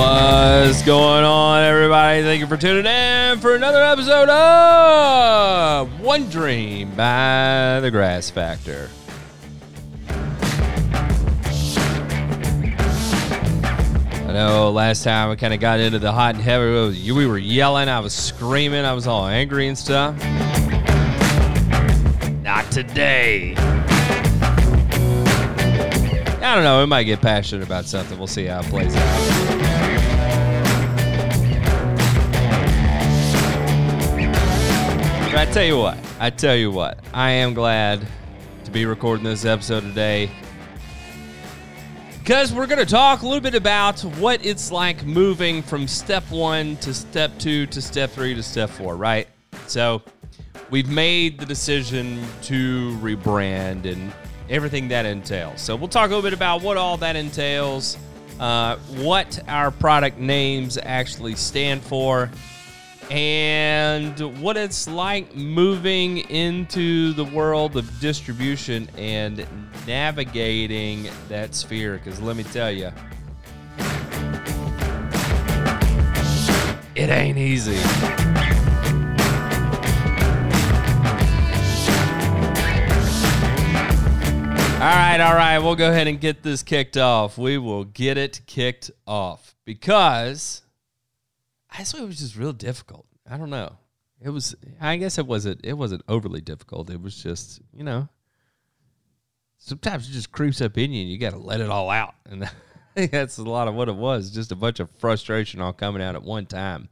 What's going on, everybody? Thank you for tuning in for another episode of One Dream by the Grass Factor. I know last time we kind of got into the hot and heavy. We were yelling, I was screaming, I was all angry and stuff. Not today. I don't know. We might get passionate about something. We'll see how it plays out. But I tell you what, I tell you what, I am glad to be recording this episode today because we're going to talk a little bit about what it's like moving from step one to step two to step three to step four, right? So we've made the decision to rebrand and everything that entails. So we'll talk a little bit about what all that entails, uh, what our product names actually stand for, and what it's like moving into the world of distribution and navigating that sphere. Because let me tell you, it ain't easy. All right, all right. We'll go ahead and get this kicked off. We will get it kicked off because I swear it was just real difficult. I don't know. It was. I guess it wasn't. It wasn't overly difficult. It was just you know. Sometimes it just creeps up in you, and you got to let it all out, and that's a lot of what it was. Just a bunch of frustration all coming out at one time.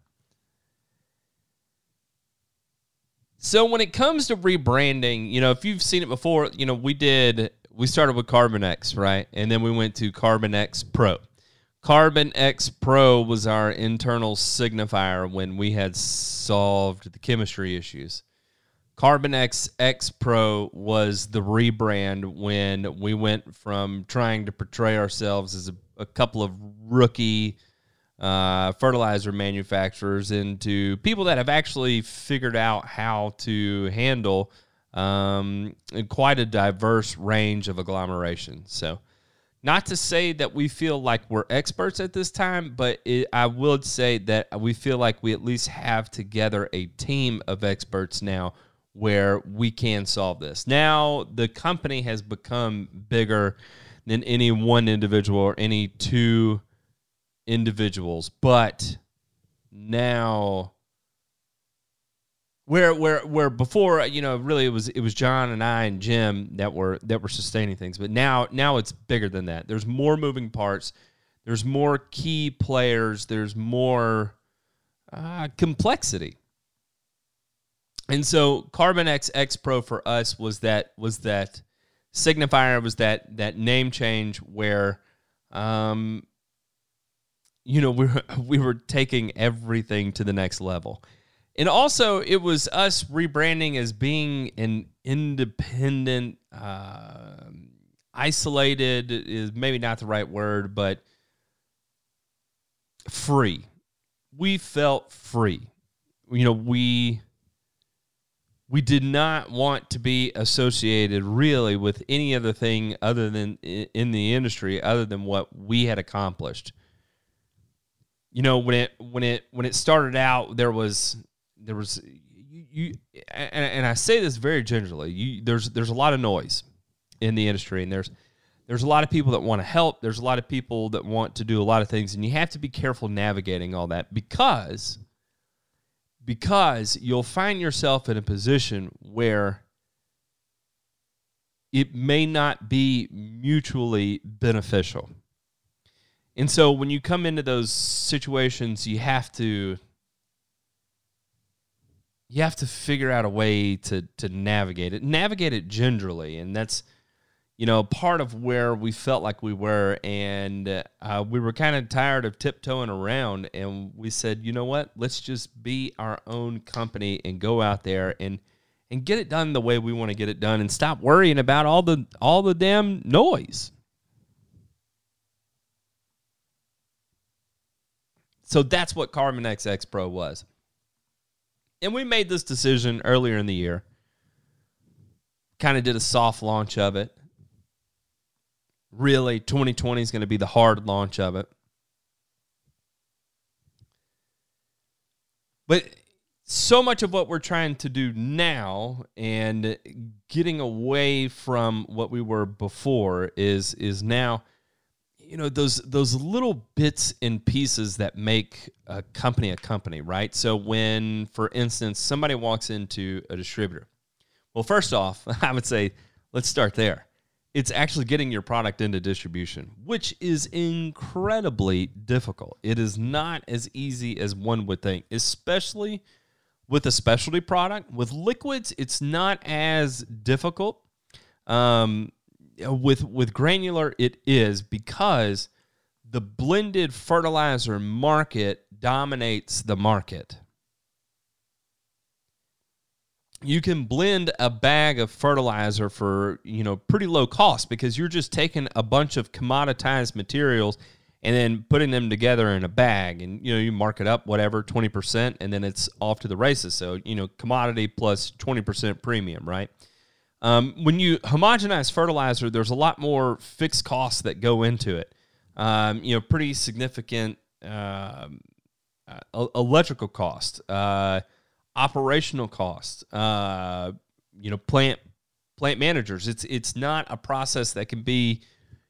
So when it comes to rebranding, you know, if you've seen it before, you know, we did we started with Carbon X, right? And then we went to Carbon X Pro. Carbon X Pro was our internal signifier when we had solved the chemistry issues. Carbon X X Pro was the rebrand when we went from trying to portray ourselves as a, a couple of rookie uh, fertilizer manufacturers into people that have actually figured out how to handle um, quite a diverse range of agglomeration. So, not to say that we feel like we're experts at this time, but it, I would say that we feel like we at least have together a team of experts now where we can solve this. Now, the company has become bigger than any one individual or any two individuals, but now where where where before you know really it was it was John and I and Jim that were that were sustaining things. But now now it's bigger than that. There's more moving parts. There's more key players. There's more uh, complexity. And so Carbon X X Pro for us was that was that signifier was that that name change where um you know we were, we were taking everything to the next level and also it was us rebranding as being an independent uh, isolated is maybe not the right word but free. We felt free. You know we we did not want to be associated really with any other thing other than in the industry other than what we had accomplished. You know when it when it when it started out there was there was you, you and, and, I say this very gingerly. You there's there's a lot of noise in the industry, and there's there's a lot of people that want to help. There's a lot of people that want to do a lot of things, and you have to be careful navigating all that because because you'll find yourself in a position where it may not be mutually beneficial. And so when you come into those situations, you have to you have to figure out a way to to navigate it, navigate it gingerly, and that's you know part of where we felt like we were, and uh, we were kind of tired of tiptoeing around, and we said, you know what, let's just be our own company and go out there and and get it done the way we want to get it done, and stop worrying about all the all the damn noise. So that's what Carbon X X Pro was and we made this decision earlier in the year. Kind of did a soft launch of it. Really, 2020 is going to be the hard launch of it. But so much of what we're trying to do now and getting away from what we were before is is now – you know those those little bits and pieces that make a company a company right so when for instance somebody walks into a distributor well first off i would say let's start there it's actually getting your product into distribution which is incredibly difficult it is not as easy as one would think especially with a specialty product. With liquids, it's not as difficult. Um, Uh, with with granular, it is because the blended fertilizer market dominates the market. You can blend a bag of fertilizer for, you know, pretty low cost because you're just taking a bunch of commoditized materials and then putting them together in a bag. And you know you mark it up whatever 20% and then it's off to the races. So you know commodity plus 20% premium right um, when you homogenize fertilizer there's a lot more fixed costs that go into it um, you know pretty significant uh, uh, electrical cost uh, operational cost uh, you know plant plant managers it's it's not a process that can be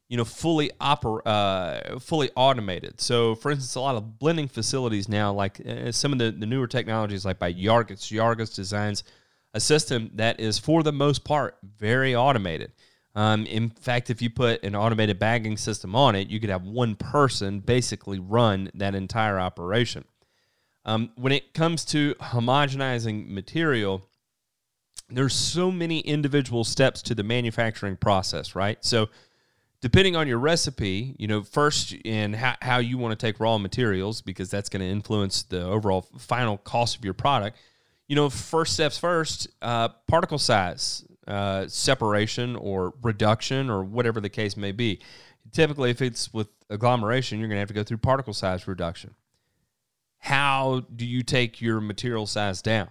you know, fully oper- uh, fully automated. So, for instance, a lot of blending facilities now, like uh, some of the, the newer technologies, like by Yargus, Yargus designs a system that is, for the most part, very automated. Um, in fact, if you put an automated bagging system on it, you could have one person basically run that entire operation. Um, when it comes to homogenizing material, there's so many individual steps to the manufacturing process, right? So, depending on your recipe, you know, first in how, how you want to take raw materials, because that's going to influence the overall final cost of your product. You know, first steps first, uh, particle size uh, separation or reduction or whatever the case may be. Typically, if it's with agglomeration, you're going to have to go through particle size reduction. How do you take your material size down?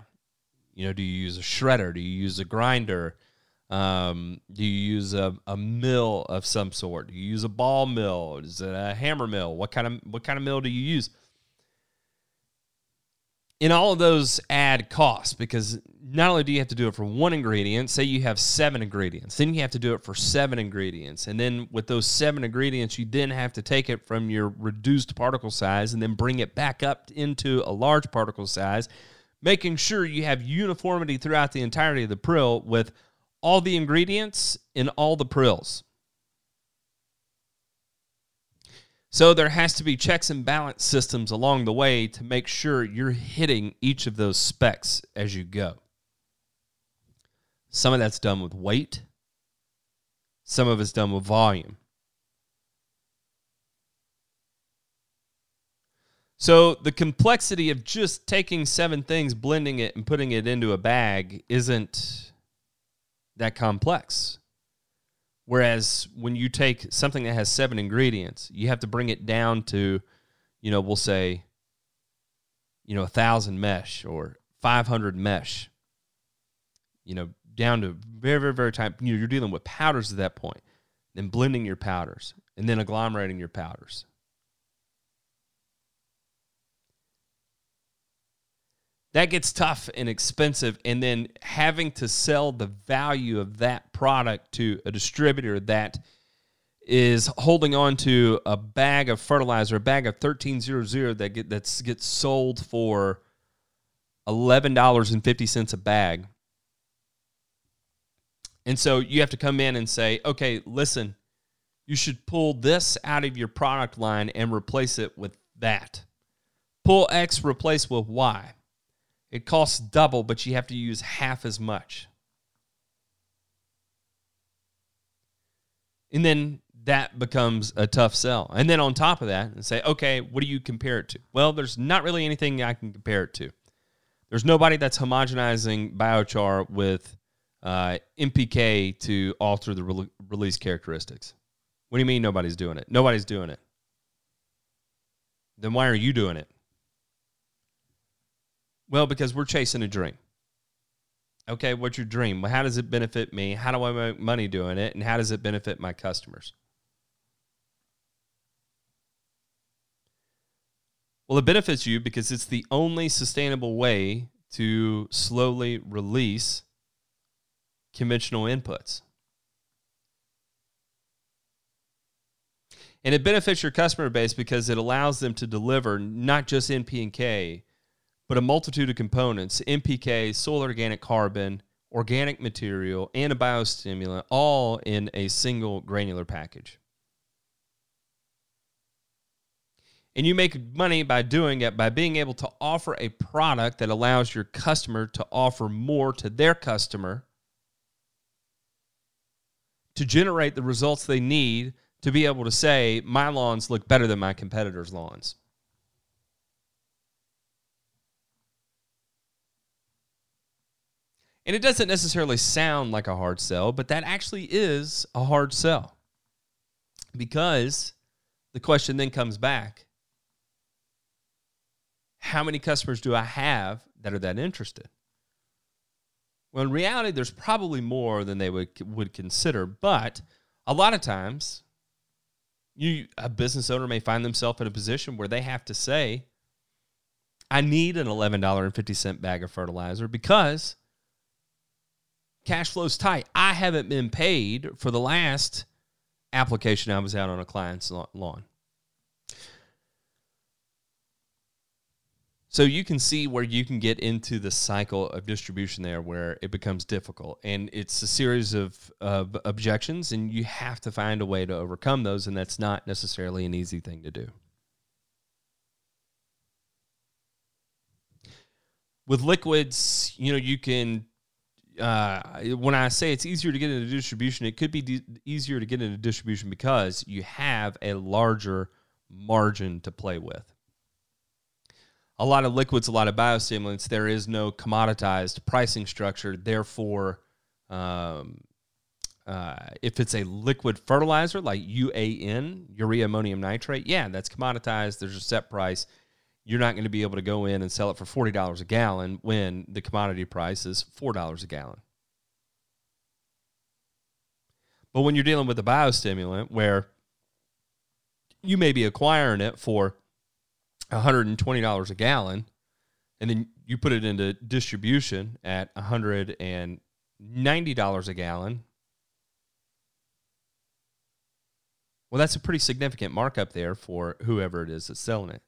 You know, do you use a shredder? Do you use a grinder? Um, do you use a, a mill of some sort? Do you use a ball mill? Is it a hammer mill? What kind of what kind of mill do you use? In all of those add costs because not only do you have to do it for one ingredient, say you have seven ingredients, then you have to do it for seven ingredients. And then with those seven ingredients, you then have to take it from your reduced particle size and then bring it back up into a large particle size, making sure you have uniformity throughout the entirety of the prill with all the ingredients in all the prills. So there has to be checks and balance systems along the way to make sure you're hitting each of those specs as you go. Some of that's done with weight, some of it's done with volume. So the complexity of just taking seven things, blending it, and putting it into a bag isn't that complex. Whereas when you take something that has seven ingredients, you have to bring it down to, you know, we'll say, you know, a thousand mesh or 500 mesh, you know, down to very, very, very tight. You know, you're dealing with powders at that point, then blending your powders and then agglomerating your powders. That gets tough and expensive and then having to sell the value of that product to a distributor that is holding on to a bag of fertilizer a bag of 1300 that get that's gets sold for $11.50 a bag. And so you have to come in and say okay listen you should pull this out of your product line and replace it with that. Pull x replace with y it costs double, but you have to use half as much. And then that becomes a tough sell. And then on top of that, and say, okay, what do you compare it to? Well, there's not really anything I can compare it to. There's nobody that's homogenizing biochar with uh, NPK to alter the re- release characteristics. What do you mean nobody's doing it? Nobody's doing it. Then why are you doing it? Well, because we're chasing a dream. Okay, what's your dream? Well, how does it benefit me? How do I make money doing it? And how does it benefit my customers? Well, it benefits you because it's the only sustainable way to slowly release conventional inputs. And it benefits your customer base because it allows them to deliver not just NP and K, but a multitude of components NPK, soil organic carbon, organic material, and a biostimulant, all in a single granular package. And you make money by doing it by being able to offer a product that allows your customer to offer more to their customer to generate the results they need to be able to say, my lawns look better than my competitors' lawns. And it doesn't necessarily sound like a hard sell, but that actually is a hard sell. Because the question then comes back how many customers do I have that are that interested? Well, in reality, there's probably more than they would would consider, but a lot of times, you a business owner may find themselves in a position where they have to say, "I need an eleven dollar and fifty cent bag of fertilizer because cash flow's tight. I haven't been paid for the last application I was out on a client's lawn." So you can see where you can get into the cycle of distribution there where it becomes difficult. And it's a series of, of objections, and you have to find a way to overcome those. And that's not necessarily an easy thing to do. With liquids, you know, you can uh, when I say it's easier to get into distribution, it could be easier to get into distribution because you have a larger margin to play with a lot of liquids, a lot of biostimulants, there is no commoditized pricing structure. Therefore, um, uh, if it's a liquid fertilizer like UAN, urea ammonium nitrate, yeah, that's commoditized. There's a set price. You're not going to be able to go in and sell it for forty dollars a gallon when the commodity price is four dollars a gallon. But when you're dealing with a biostimulant, where you may be acquiring it for $120 a gallon and then you put it into distribution at $190 a gallon well that's a pretty significant markup there for whoever it is that's selling it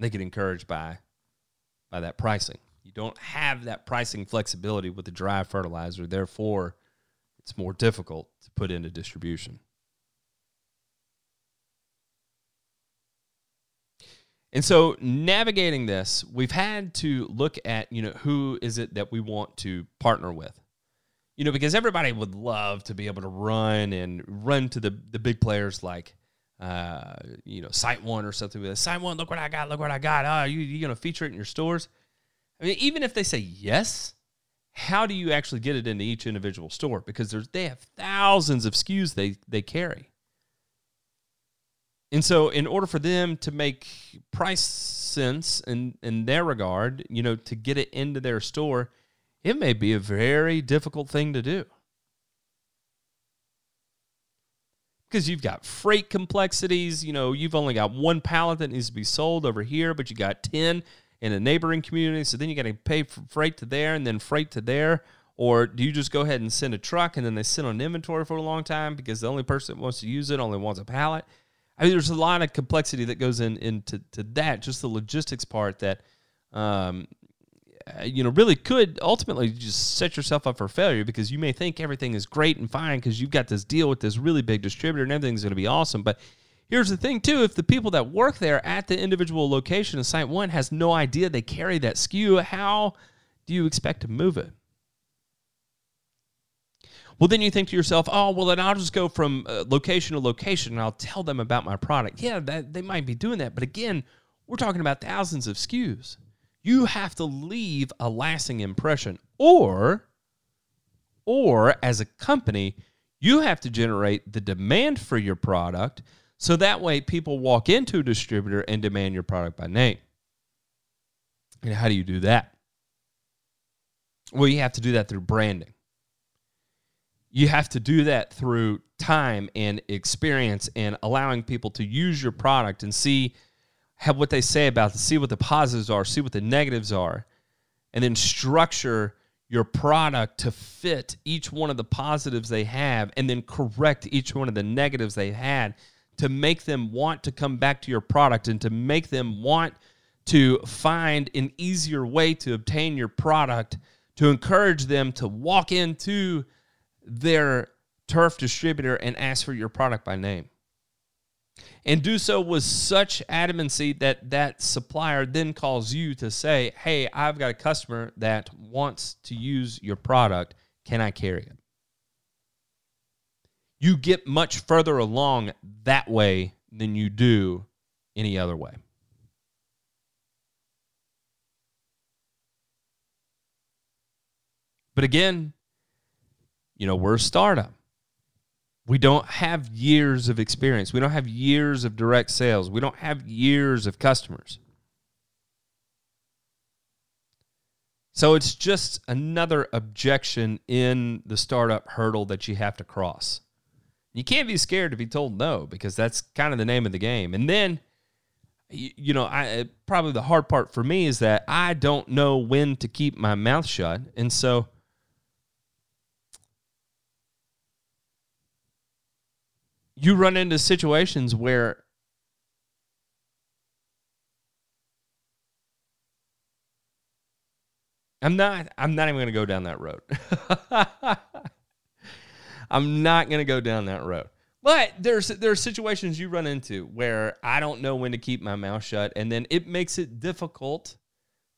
they get encouraged by by that pricing. You don't have that pricing flexibility with the dry fertilizer. Therefore it's more difficult to put into distribution. And so navigating this, we've had to look at, you know, who is it that we want to partner with? You know, because everybody would love to be able to run and run to the, the big players like, uh, you know, SiteOne or something. With SiteOne, look what I got, look what I got. Oh, you you going to feature it in your stores? I mean, even if they say yes, how do you actually get it into each individual store? Because there's they have thousands of SKUs they they carry. And so, in order for them to make price sense in, in their regard, you know, to get it into their store, it may be a very difficult thing to do. Because you've got freight complexities, you know, you've only got one pallet that needs to be sold over here, but you got 10 in a neighboring community. So then you got to pay for freight to there and then freight to there. Or do you just go ahead and send a truck and then they sit on inventory for a long time because the only person that wants to use it only wants a pallet? I mean, there's a lot of complexity that goes in into to that, just the logistics part that, um, you know, really could ultimately just set yourself up for failure because you may think everything is great and fine because you've got this deal with this really big distributor and everything's going to be awesome. But here's the thing, too: if the people that work there at the individual location of SiteOne has no idea they carry that SKU, how do you expect to move it? Well, then you think to yourself, oh, well, then I'll just go from uh, location to location and I'll tell them about my product. Yeah, that, they might be doing that. But again, we're talking about thousands of SKUs. You have to leave a lasting impression. Or, or as a company, you have to generate the demand for your product so that way people walk into a distributor and demand your product by name. And how do you do that? Well, you have to do that through branding you have to do that through time and experience and allowing people to use your product and see have what they say about it, see what the positives are, see what the negatives are, and then structure your product to fit each one of the positives they have and then correct each one of the negatives they had to make them want to come back to your product and to make them want to find an easier way to obtain your product to encourage them to walk into their turf distributor and ask for your product by name and do so with such adamancy that that supplier then calls you to say, "Hey, I've got a customer that wants to use your product. Can I carry it?" You get much further along that way than you do any other way. But again, you know, we're a startup. We don't have years of experience. We don't have years of direct sales. We don't have years of customers. So it's just another objection in the startup hurdle that you have to cross. You can't be scared to be told no because that's kind of the name of the game. And then, you know, I probably the hard part for me is that I don't know when to keep my mouth shut, and so you run into situations where I'm not I'm not even going to go down that road. I'm not going to go down that road. But there's there are situations you run into where I don't know when to keep my mouth shut and then it makes it difficult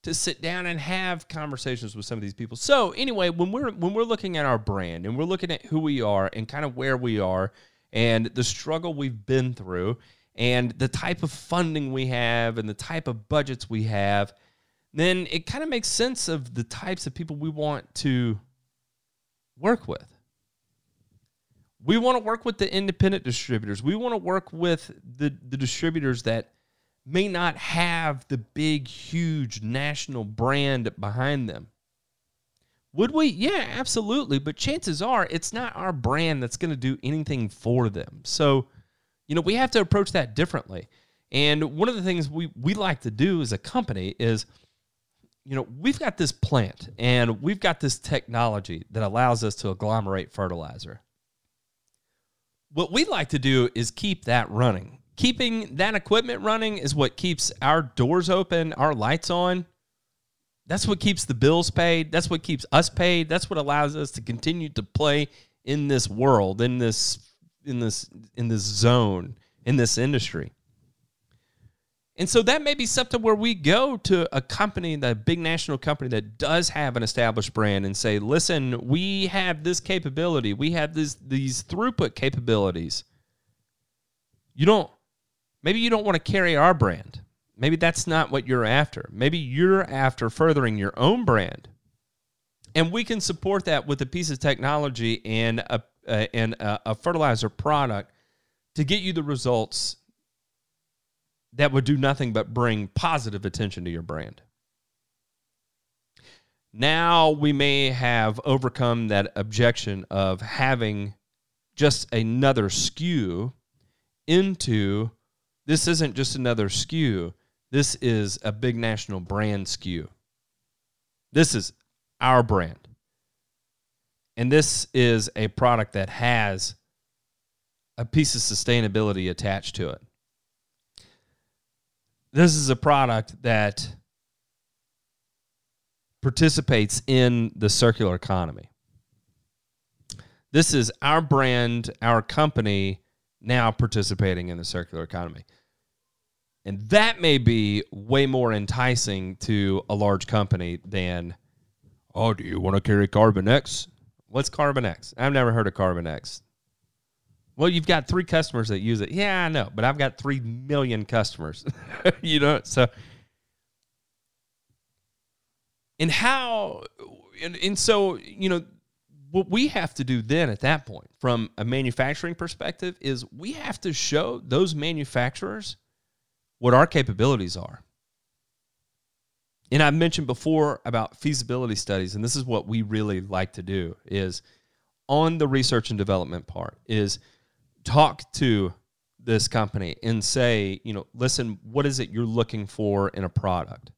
to sit down and have conversations with some of these people. So, anyway, when we're when we're looking at our brand and we're looking at who we are and kind of where we are and the struggle we've been through and the type of funding we have and the type of budgets we have, then it kind of makes sense of the types of people we want to work with. We want to work with the independent distributors. We want to work with the, the distributors that may not have the big, huge national brand behind them. Would we? Yeah, absolutely. But chances are it's not our brand that's going to do anything for them. So, you know, we have to approach that differently. And one of the things we, we like to do as a company is, you know, we've got this plant and we've got this technology that allows us to agglomerate fertilizer. What we like to do is keep that running. Keeping that equipment running is what keeps our doors open, our lights on, that's what keeps the bills paid. That's what keeps us paid. That's what allows us to continue to play in this world, in this in this in this zone, in this industry. And so that may be something where we go to a company, the big national company that does have an established brand and say, listen, we have this capability. We have this these throughput capabilities. You don't maybe you don't want to carry our brand. Maybe that's not what you're after. Maybe you're after furthering your own brand. And we can support that with a piece of technology and a, uh, and a, a fertilizer product to get you the results that would do nothing but bring positive attention to your brand. Now we may have overcome that objection of having just another SKU into this isn't just another SKU. This is a big national brand SKU. This is our brand. And this is a product that has a piece of sustainability attached to it. This is a product that participates in the circular economy. This is our brand, our company now participating in the circular economy. And that may be way more enticing to a large company than, oh, do you want to carry Carbon X? What's Carbon X? I've never heard of Carbon X. Well, you've got three customers that use it. Yeah, I know, but I've got three million customers. you know, so and how and, and so you know what we have to do then at that point from a manufacturing perspective is we have to show those manufacturers what our capabilities are. And I mentioned before about feasibility studies, and this is what we really like to do is on the research and development part is talk to this company and say, you know, listen, what is it you're looking for in a product?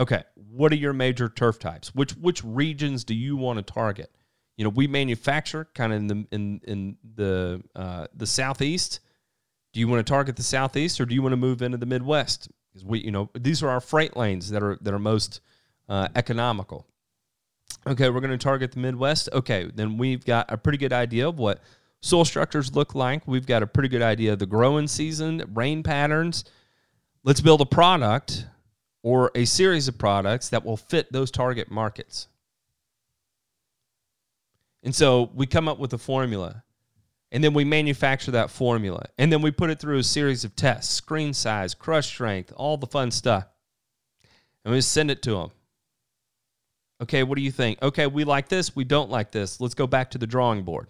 Okay, what are your major turf types? Which which regions do you want to target? You know, we manufacture kind of in the in in the uh, the southeast. Do you want to target the southeast or do you want to move into the Midwest? Because we, you know, these are our freight lanes that are that are most uh, economical. Okay, we're going to target the Midwest. Okay, then we've got a pretty good idea of what soil structures look like. We've got a pretty good idea of the growing season, rain patterns. Let's build a product or a series of products that will fit those target markets. And so we come up with a formula and then we manufacture that formula and then we put it through a series of tests screen size, crush strength, all the fun stuff. And we send it to them. Okay, what do you think? Okay, we like this, we don't like this. Let's go back to the drawing board.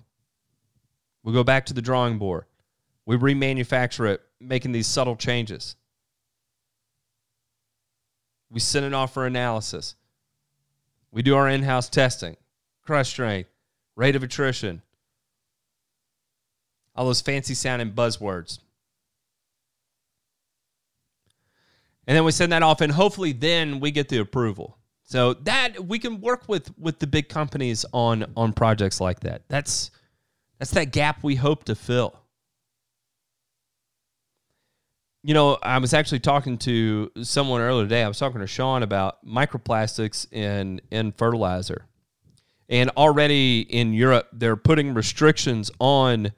We go back to the drawing board. We remanufacture it, making these subtle changes. We send it off for analysis. We do our in house testing, crush strength, rate of attrition, all those fancy sounding buzzwords. And then we send that off, and hopefully, then we get the approval. So that we can work with with the big companies on on projects like that. That's that's that gap we hope to fill. You know, I was actually talking to someone earlier today. I was talking to Sean about microplastics in in fertilizer. And already in Europe, they're putting restrictions on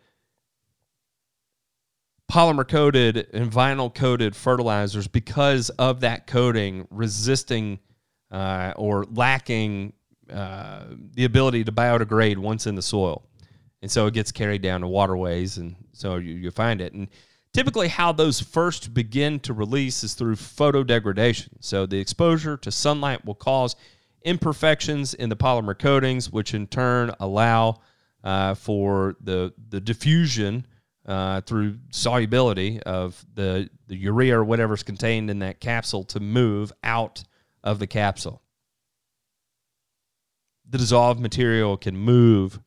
polymer coated and vinyl coated fertilizers because of that coating resisting uh, or lacking uh, the ability to biodegrade once in the soil. And so it gets carried down to waterways, and so you, you find it. And typically, how those first begin to release is through photodegradation. So the exposure to sunlight will cause imperfections in the polymer coatings, which in turn allow uh, for the, the diffusion uh, through solubility of the, the urea or whatever's contained in that capsule to move out of the capsule. The dissolved material can move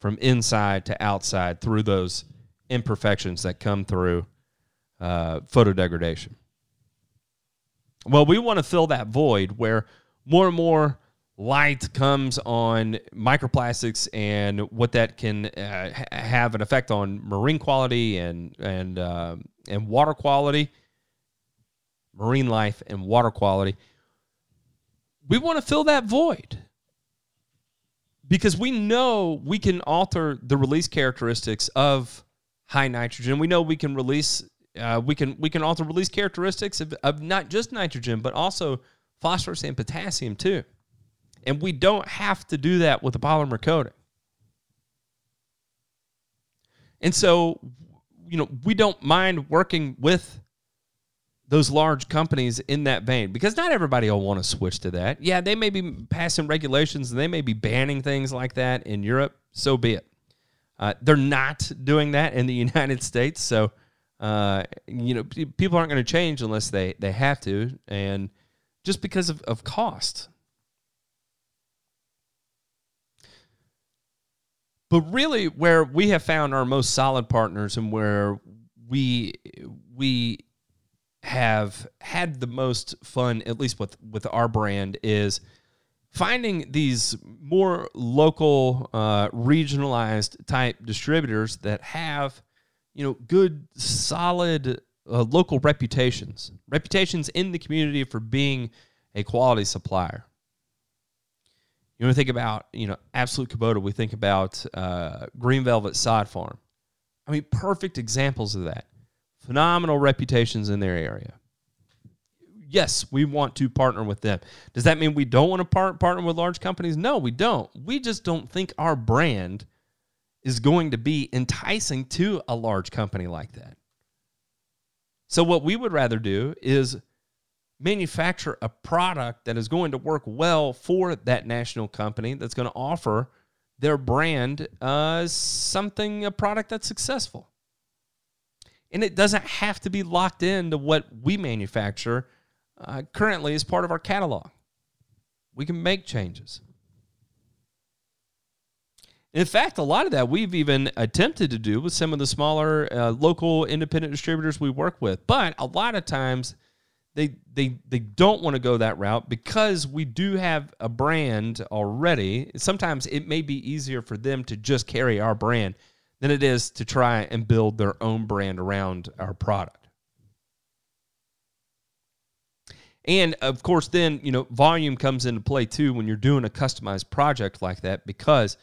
from inside to outside through those imperfections that come through uh, photodegradation. Well, we want to fill that void where more and more light comes on microplastics and what that can uh, have an effect on marine quality and and uh, and water quality, marine life and water quality we want to fill that void because we know we can alter the release characteristics of high nitrogen. We know we can release uh, we can we can alter release characteristics of, of not just nitrogen but also phosphorus and potassium too. And we don't have to do that with a polymer coating. And so, you know, we don't mind working with those large companies in that vein because not everybody will want to switch to that. Yeah, they may be passing regulations and they may be banning things like that in Europe. So be it. Uh, they're not doing that in the United States. So, uh, you know, people aren't going to change unless they, they have to. And just because of, of cost. But really, where we have found our most solid partners and where we we have had the most fun, at least with with our brand, is finding these more local, uh, regionalized type distributors that have, you know, good, solid uh, local reputations, reputations in the community for being a quality supplier. You want to think about, you know, Absolute Kubota. We think about uh, Green Velvet Sod Farm. I mean, perfect examples of that phenomenal reputations in their area. Yes, we want to partner with them. Does that mean we don't want to par- partner with large companies? No, we don't. We just don't think our brand is going to be enticing to a large company like that. So, what we would rather do is manufacture a product that is going to work well for that national company that's going to offer their brand uh, something, a product that's successful. And it doesn't have to be locked into what we manufacture uh, currently as part of our catalog. We can make changes. In fact, a lot of that we've even attempted to do with some of the smaller uh, local independent distributors we work with. But a lot of times they they they don't want to go that route because we do have a brand already. Sometimes it may be easier for them to just carry our brand than it is to try and build their own brand around our product. And of course, then, you know, volume comes into play too when you're doing a customized project like that because,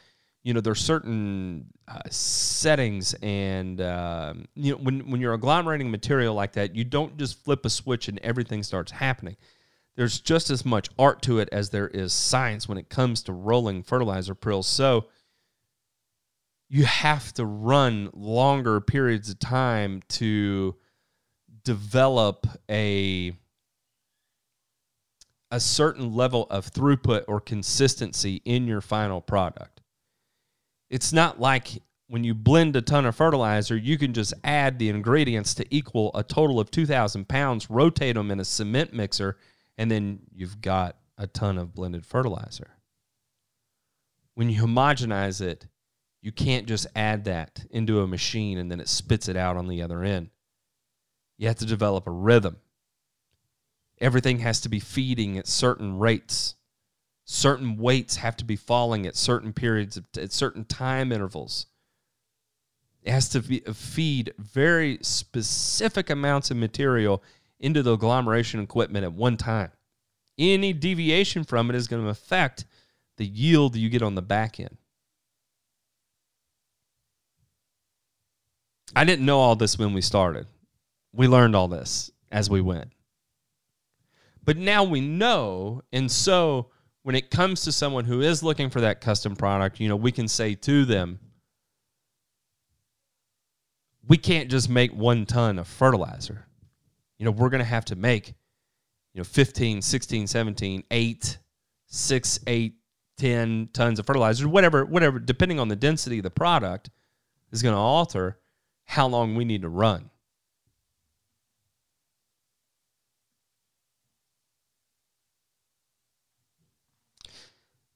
you know, there's certain uh, settings and, uh, you know, when, when you're agglomerating material like that, you don't just flip a switch and everything starts happening. There's just as much art to it as there is science when it comes to rolling fertilizer prills. So you have to run longer periods of time to develop a a certain level of throughput or consistency in your final product. It's not like when you blend a ton of fertilizer, you can just add the ingredients to equal a total of 2,000 pounds, rotate them in a cement mixer, and then you've got a ton of blended fertilizer. When you homogenize it, you can't just add that into a machine and then it spits it out on the other end. You have to develop a rhythm. Everything has to be feeding at certain rates. Certain weights have to be falling at certain periods, at certain time intervals. It has to be, feed very specific amounts of material into the agglomeration equipment at one time. Any deviation from it is going to affect the yield you get on the back end. I didn't know all this when we started. We learned all this as we went. But now we know. And so when it comes to someone who is looking for that custom product, you know, we can say to them, we can't just make one ton of fertilizer. You know, we're going to have to make, you know, 15, 16, 17, 8, 6, 8, 10 tons of fertilizer, whatever, whatever, depending on the density of the product, is going to alter how long we need to run.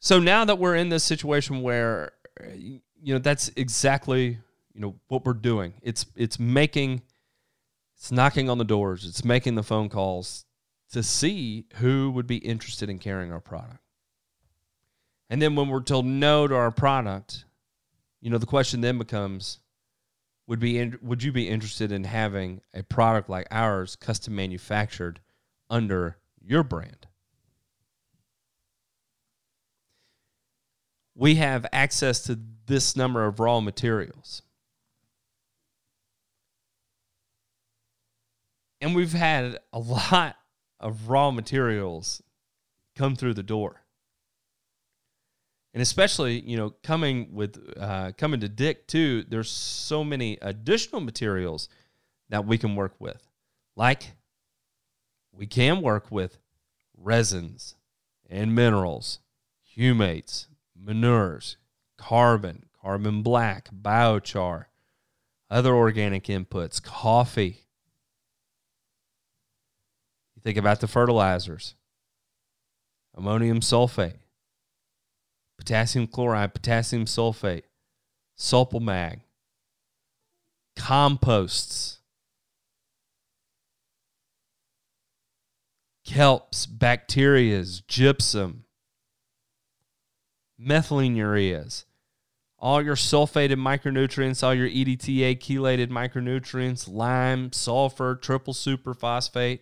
So now that we're in this situation where uh, you know that's exactly you know what we're doing. It's it's making it's knocking on the doors, it's making the phone calls to see who would be interested in carrying our product. And then when we're told no to our product, you know the question then becomes would be in, would you be interested in having a product like ours custom manufactured under your brand? We have access to this number of raw materials. And we've had a lot of raw materials come through the door. And especially, you know, coming with uh, coming to Dick too, there's so many additional materials that we can work with. Like we can work with resins and minerals, humates, manures, carbon, carbon black, biochar, other organic inputs, coffee. You think about the fertilizers, ammonium sulfate, potassium chloride, potassium sulfate, sulfamag, composts, kelps, bacterias, gypsum, methylene ureas, all your sulfated micronutrients, all your EDTA chelated micronutrients, lime, sulfur, triple superphosphate,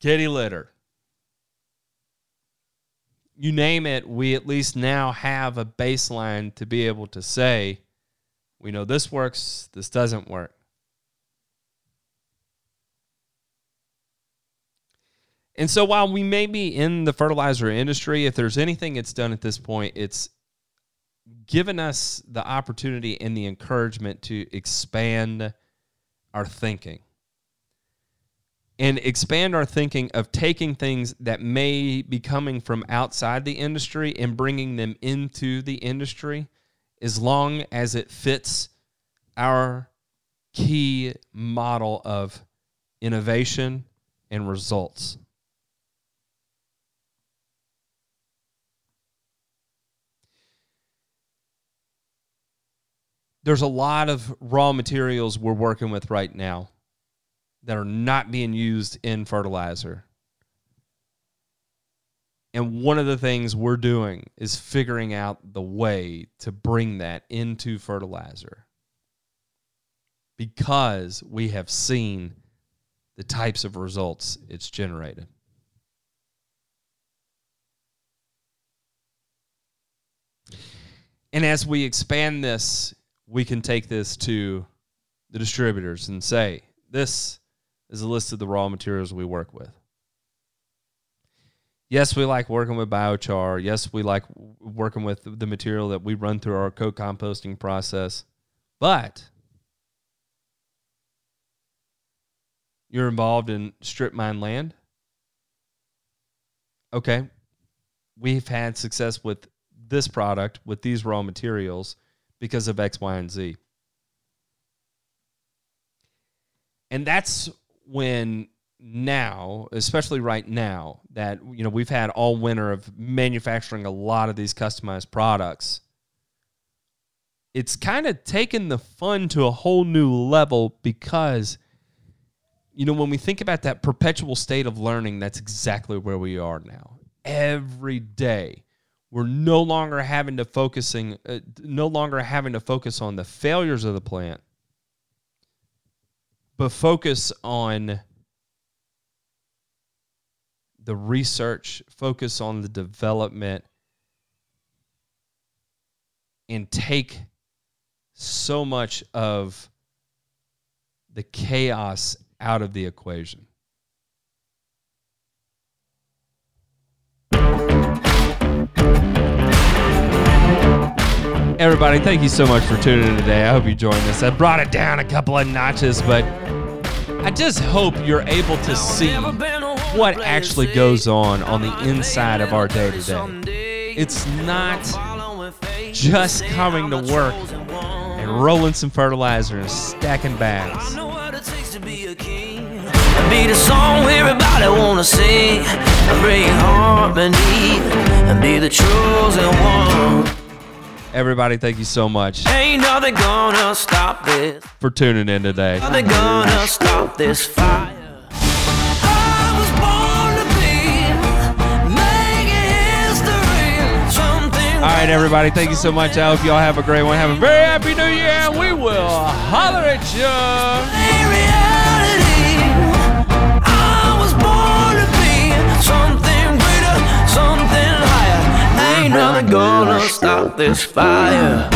kitty litter. You name it, we at least now have a baseline to be able to say, we know this works, this doesn't work. And so while we may be in the fertilizer industry, if there's anything it's done at this point, it's given us the opportunity and the encouragement to expand our thinking. And expand our thinking of taking things that may be coming from outside the industry and bringing them into the industry as long as it fits our key model of innovation and results. There's a lot of raw materials we're working with right now that are not being used in fertilizer. And one of the things we're doing is figuring out the way to bring that into fertilizer because we have seen the types of results it's generated. And as we expand this, we can take this to the distributors and say, this is a list of the raw materials we work with. Yes, we like working with biochar. Yes, we like working with the material that we run through our co composting process. But you're involved in strip mine land. Okay. We've had success with this product with these raw materials because of X, Y, and Z. And that's when now, especially right now, that you know we've had all winter of manufacturing a lot of these customized products. It's kind of taken the fun to a whole new level because you know when we think about that perpetual state of learning, that's exactly where we are now. Every day we're no longer having to focusing uh, no longer having to focus on the failures of the plant but focus on the research focus on the development and take so much of the chaos out of the equation Everybody, thank you so much for tuning in today. I hope you joined us. I brought it down a couple of notches, but I just hope you're able to see what actually goes on on the inside of our day to day. It's not just coming to work and rolling some fertilizer and stacking bags. Be the song everybody wanna sing, bring harmony, and be the chosen one. Everybody, thank you so much. Ain't nothing gonna stop this. For tuning in today. Nothing gonna stop this fire. All right, everybody. Thank you so much. I hope y'all have a great one. Have a very happy new year, and we will holler at you. Nothing gonna stop this fire.